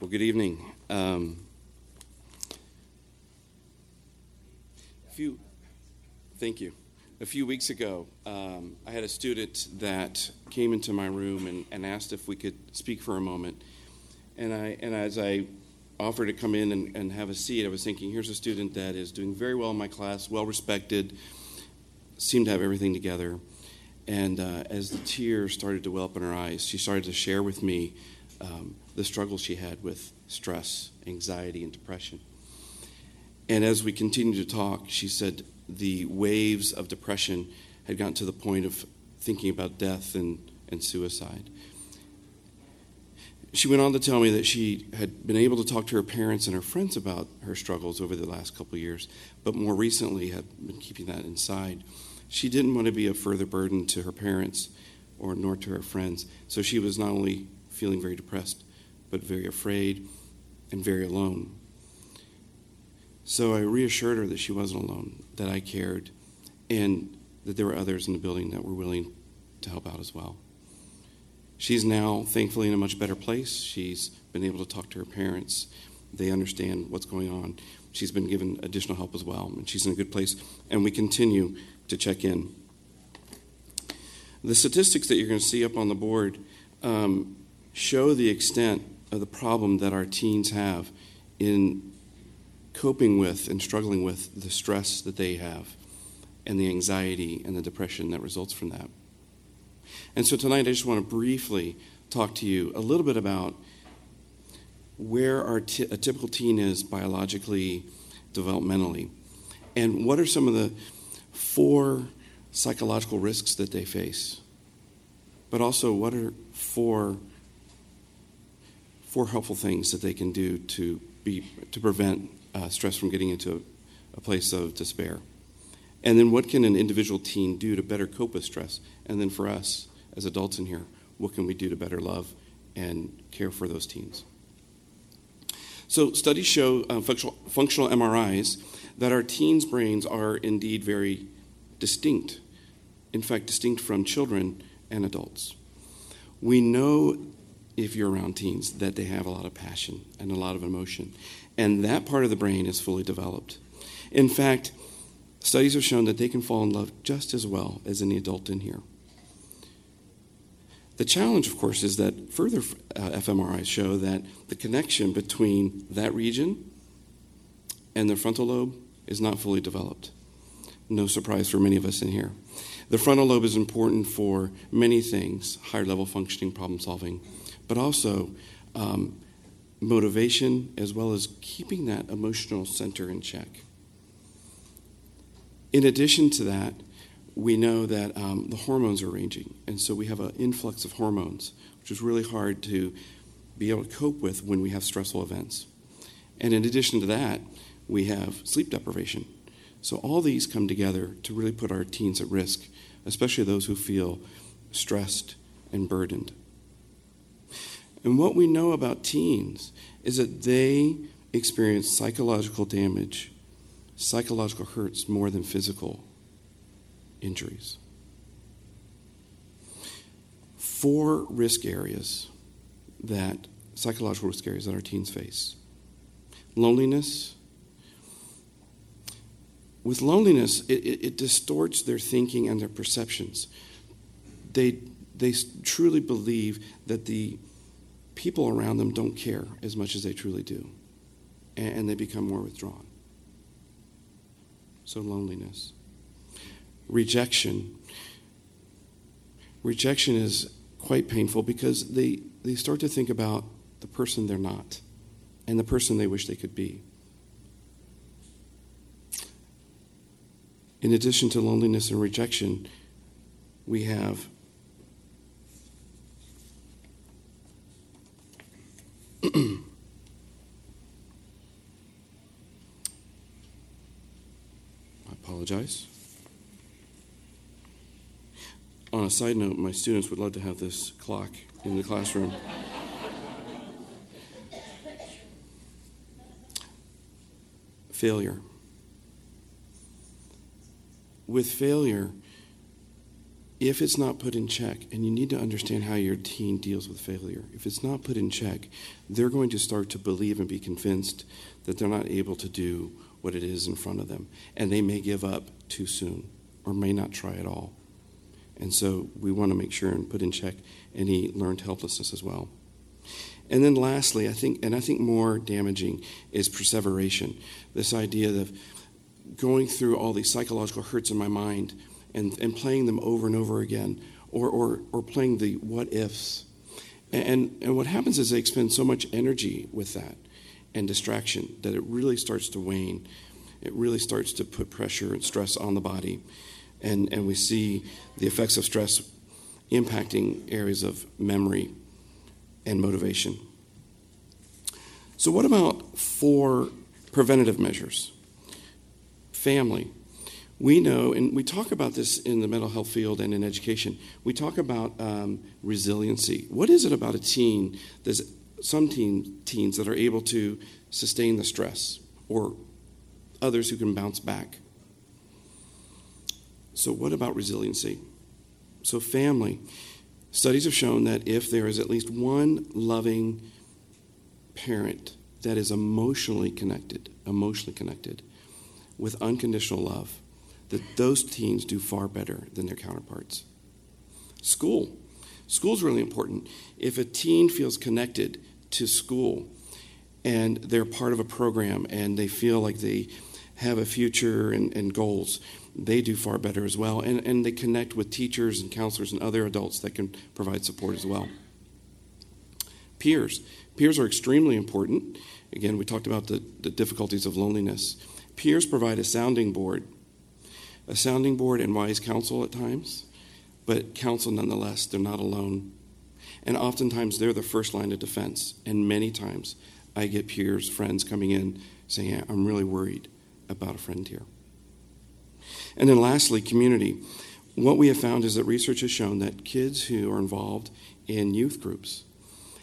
Well, good evening. Um, a few, thank you. A few weeks ago, um, I had a student that came into my room and, and, asked if we could speak for a moment. And, I, and as I offered to come in and, and have a seat, I was thinking, here's a student that is doing very well in my class, well respected, seemed to have everything together. And uh, as the tears started to well up in her eyes, she started to share with me um, the struggles she had with stress, anxiety, and depression. And as we continued to talk, she said the waves of depression had gotten to the point of thinking about death and, and suicide. She went on to tell me that she had been able to talk to her parents and her friends about her struggles over the last couple years, but more recently had been keeping that inside. She didn't want to be a further burden to her parents or nor to her friends, so she was not only feeling very depressed, but very afraid and very alone. So I reassured her that she wasn't alone, that I cared, and that there were others in the building that were willing to help out as well. She's now, thankfully, in a much better place. She's been able to talk to her parents. They understand what's going on. She's been given additional help as well, and she's in a good place. And we continue to check in. The statistics that you're going to see up on the board um, show the extent of the problem that our teens have in coping with and struggling with the stress that they have and the anxiety and the depression that results from that. And so tonight I just want to briefly talk to you a little bit about where our t- a typical teen is biologically, developmentally, and what are some of the four psychological risks that they face. But also, what are four four helpful things that they can do to be to prevent uh, stress from getting into a, place of despair. And then what can an individual teen do to better cope with stress? And then for us as adults in here, what can we do to better love and care for those teens? So studies show uh, functional, functional MRIs that our teens' brains are indeed very distinct. In fact, distinct from children and adults. We know if you're around teens, that they have a lot of passion and a lot of emotion. And that part of the brain is fully developed. In fact, studies have shown that they can fall in love just as well as any adult in here. The challenge, of course, is that further uh, fMRIs show that the connection between that region and the frontal lobe is not fully developed. No surprise for many of us in here. The frontal lobe is important for many things higher level functioning, problem solving, but also um, motivation as well as keeping that emotional center in check. In addition to that, we know that um, the hormones are ranging, and so we have an influx of hormones, which is really hard to be able to cope with when we have stressful events. And in addition to that, we have sleep deprivation. So all these come together to really put our teens at risk, especially those who feel stressed and burdened. And what we know about teens is that they experience psychological damage, psychological hurts more than physical injuries. Four risk areas that psychological risk areas that our teens face loneliness. With loneliness, it, it, it distorts their thinking and their perceptions. They, they truly believe that the people around them don't care as much as they truly do, and they become more withdrawn. So, loneliness. Rejection. Rejection is quite painful because they, they start to think about the person they're not and the person they wish they could be. In addition to loneliness and rejection, we have I apologize. On a side note, my students would love to have this clock in the classroom. failure. With failure, if it's not put in check, and you need to understand how your teen deals with failure, if it's not put in check, they're going to start to believe and be convinced that they're not able to do what it is in front of them. And they may give up too soon or may not try at all. And so we want to make sure and put in check any learned helplessness as well. And then lastly, I think, and I think more damaging is perseveration. This idea of going through all these psychological hurts in my mind and, and playing them over and over again, or, or, or playing the what ifs. And, and what happens is they expend so much energy with that and distraction that it really starts to wane. It really starts to put pressure and stress on the body. And, and we see the effects of stress impacting areas of memory and motivation. So, what about four preventative measures? Family. We know, and we talk about this in the mental health field and in education, we talk about um, resiliency. What is it about a teen? There's some teen, teens that are able to sustain the stress, or others who can bounce back. So, what about resiliency? So, family. Studies have shown that if there is at least one loving parent that is emotionally connected, emotionally connected with unconditional love, that those teens do far better than their counterparts. School. School is really important. If a teen feels connected to school and they're part of a program and they feel like they have a future and, and goals, they do far better as well. And, and they connect with teachers and counselors and other adults that can provide support as well. Peers. Peers are extremely important. Again, we talked about the, the difficulties of loneliness. Peers provide a sounding board, a sounding board and wise counsel at times, but counsel nonetheless. They're not alone. And oftentimes they're the first line of defense. And many times I get peers, friends coming in saying, I'm really worried about a friend here. And then lastly, community. What we have found is that research has shown that kids who are involved in youth groups,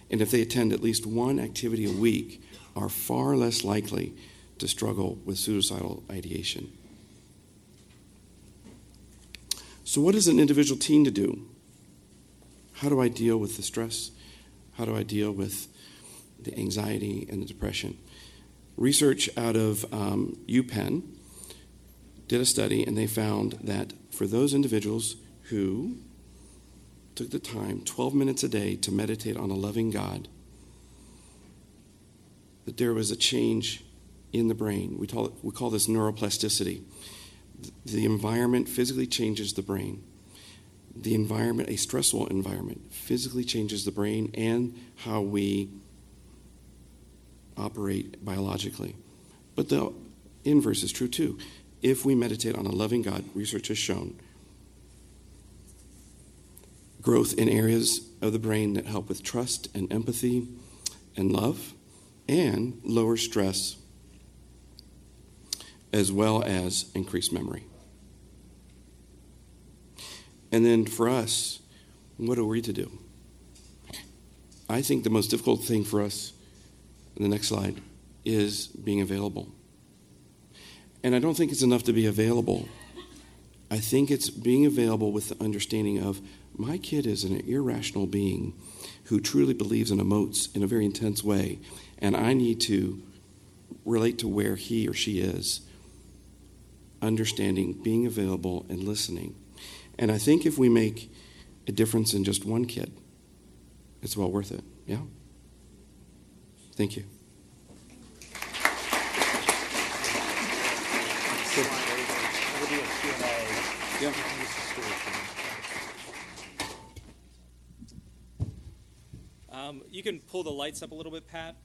and if they attend at least one activity a week, are far less likely to struggle with suicidal ideation. So, what is an individual teen to do? How do I deal with the stress? How do I deal with the anxiety and the depression? Research out of um, UPenn did a study and they found that for those individuals who took the time 12 minutes a day to meditate on a loving God, that there was a change in the brain. We call, it, we call this neuroplasticity. The environment physically changes the brain. The environment, a stressful environment, physically changes the brain and how we operate biologically. But the inverse is true too if we meditate on a loving God, research has shown growth in areas of the brain that help with trust and empathy and love and lower stress as well as increased memory. And then for us, what are we to do? I think the most difficult thing for us, the next slide, is being available. And I don't think it's enough to be available. I think it's being available with the understanding of my kid is an irrational being who truly believes and emotes in a very intense way, and I need to relate to where he or she is, understanding, being available, and listening. And I think if we make a difference in just one kid, it's well worth it. Yeah? Thank you. Um, you can pull the lights up a little bit, Pat.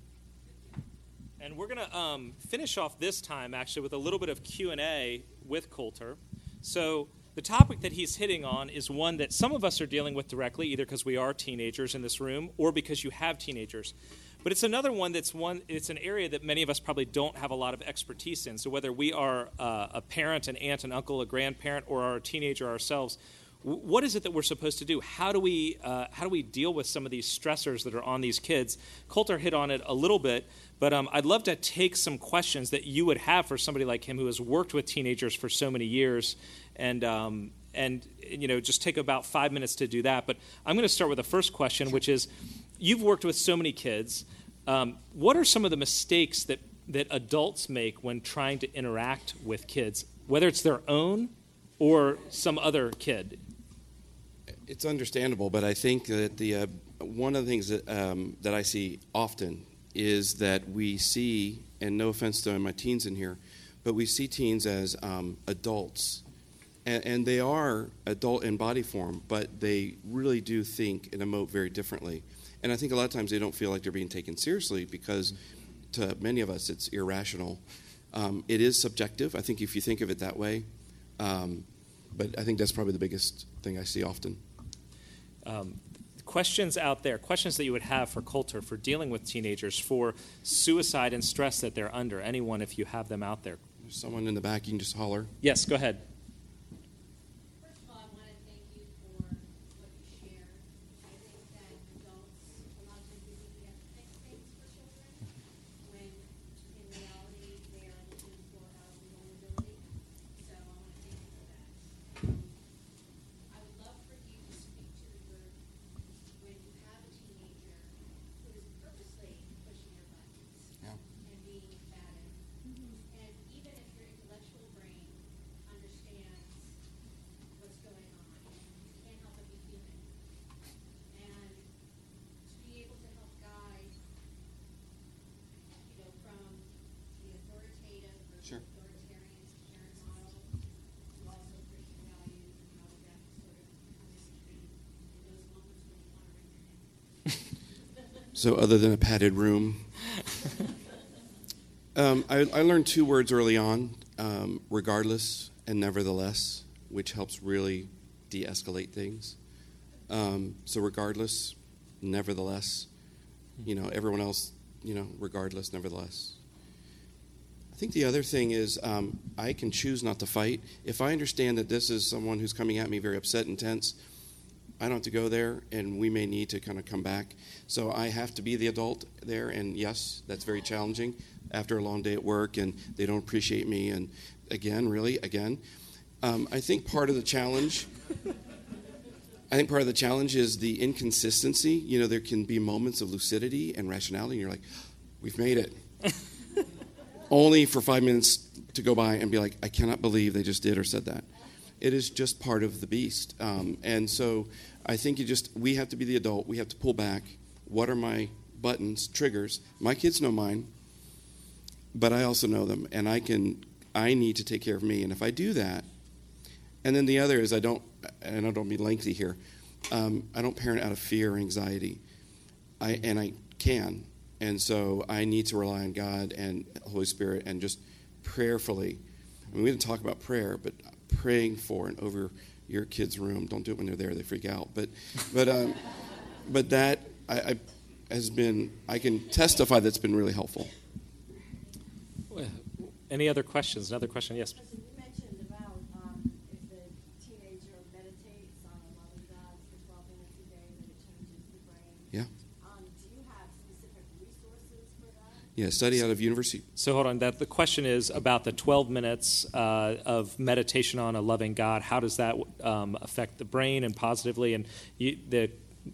And we're going to um, finish off this time actually with a little bit of Q&A with Coulter. So the topic that he's hitting on is one that some of us are dealing with directly, either because we are teenagers in this room or because you have teenagers. But it's another one that's one. It's an area that many of us probably don't have a lot of expertise in. So whether we are uh, a parent, an aunt, an uncle, a grandparent, or are a teenager ourselves, what is it that we're supposed to do? How do we uh, how do we deal with some of these stressors that are on these kids? Coulter hit on it a little bit, but um, I'd love to take some questions that you would have for somebody like him who has worked with teenagers for so many years and um, and you know just take about five minutes to do that. But I'm going to start with the first question, which is, you've worked with so many kids. Um, what are some of the mistakes that that adults make when trying to interact with kids, whether it's their own or some other kid? It's understandable, but I think that the uh, one of the things that um, that I see often is that we see, and no offense to my teens in here, but we see teens as um, adults, and, and, they are adult in body form, but they really do think and emote very differently. And I think a lot of times they don't feel like they're being taken seriously because to many of us it's irrational. Um, it is subjective. I think if you think of it that way. Um, but I think that's probably the biggest thing I see often. Um, questions out there, questions that you would have for Coulter for dealing with teenagers, for suicide and stress that they're under. Anyone, if you have them out there. There's someone in the back. You can just holler. Yes, go ahead. So, other than a padded room, um, I, I, learned two words early on um, regardless and nevertheless, which helps really de escalate things. Um, so, regardless, nevertheless, you know, everyone else, you know, regardless, nevertheless. I think the other thing is um, I can choose not to fight. If I understand that this is someone who's coming at me very upset and tense, I don't have to go there, and we may need to kind of come back. So I have to be the adult there, and yes, that's very challenging after a long day at work, and they don't appreciate me. And again, really, again, um, I think part of the challenge. I think part of the challenge is the inconsistency. You know, there can be moments of lucidity and rationality, and you're like, "We've made it," only for five minutes to go by and be like, "I cannot believe they just did or said that." It is just part of the beast. Um, and so I think you just, we have to be the adult. We have to pull back. What are my buttons, triggers? My kids know mine, but I also know them. And I can, I need to take care of me. And if I do that, and then the other is I don't, and I don't be lengthy here, um, I don't parent out of fear or anxiety. I, and I can. And so I need to rely on God and Holy Spirit and just prayerfully. I mean, we didn't talk about prayer, but praying for and over your kid's room. Don't do it when they're there; they freak out. But, but, um, but that I, I, has been. I can testify that's been really helpful. Any other questions? Another question? Yes. Yeah, study out of university. So hold on. That the question is about the 12 minutes uh, of meditation on a loving God. How does that um, affect the brain and positively, and you, the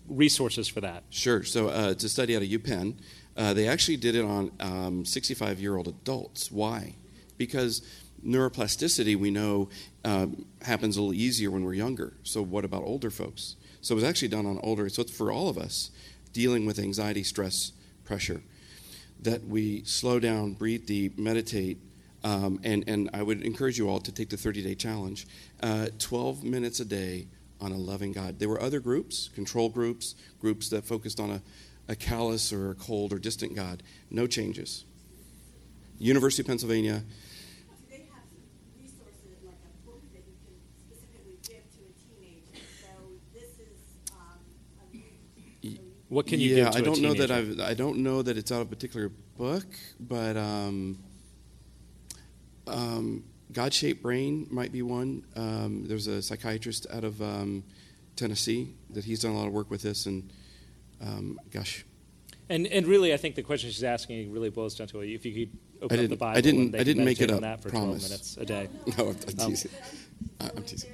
resources for that? Sure. So uh, to study out of UPenn, uh, they actually did it on 65 um, year old adults. Why? Because neuroplasticity we know um, happens a little easier when we're younger. So what about older folks? So it was actually done on older. So it's for all of us dealing with anxiety, stress, pressure that we slow down, breathe deep, meditate, um, and, and I would encourage you all to take the 30 day challenge. Uh, 12 minutes a day on a loving God. There were other groups, control groups, groups that focused on a, a callous or a cold or distant God. No changes. University of Pennsylvania. What can you yeah, I don't know that I've, I don't know that it's out of a particular book, but um, um, God Shaped Brain might be one. Um, there's a psychiatrist out of um, Tennessee that he's done a lot of work with this, and um, gosh. And and really, I think the question she's asking really boils down to if you could open up the Bible. I didn't. I didn't make it up. that for promise. 12 minutes a day. no, I'm teasing. I'm teasing.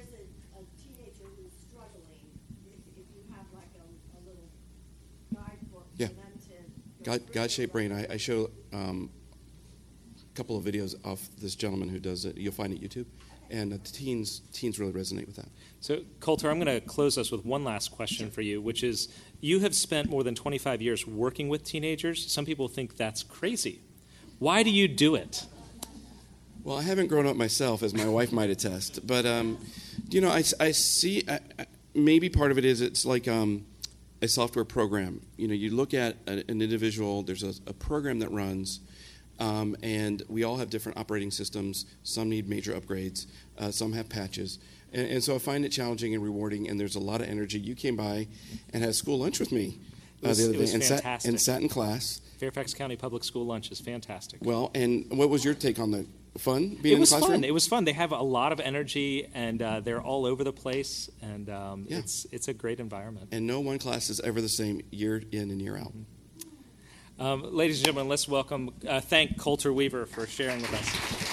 God, God shaped brain. I, I show um, a couple of videos of this gentleman who does it. You'll find it YouTube, and uh, teens teens really resonate with that. So, Coulter, I'm going to close us with one last question for you, which is you have spent more than 25 years working with teenagers. Some people think that's crazy. Why do you do it? Well, I haven't grown up myself, as my wife might attest. But, um, you know, I, I see I, I, maybe part of it is it's like um, a software program. You know, you look at an, individual, there's a, a program that runs, um, and we all have different operating systems. Some need major upgrades, uh, some have patches. And, and, so I find it challenging and rewarding, and there's a lot of energy. You came by and had school lunch with me uh, the other day and sat, and sat in class. Fairfax County Public School lunch is fantastic. Well, and what was your take on the fun being it was in the classroom? fun. It was fun. They have a lot of energy, and uh, they're all over the place, and um, Yeah. it's it's a great environment. And no one class is ever the same year in and year out. Um, ladies and gentlemen, let's welcome, uh, thank Coulter Weaver for sharing with us.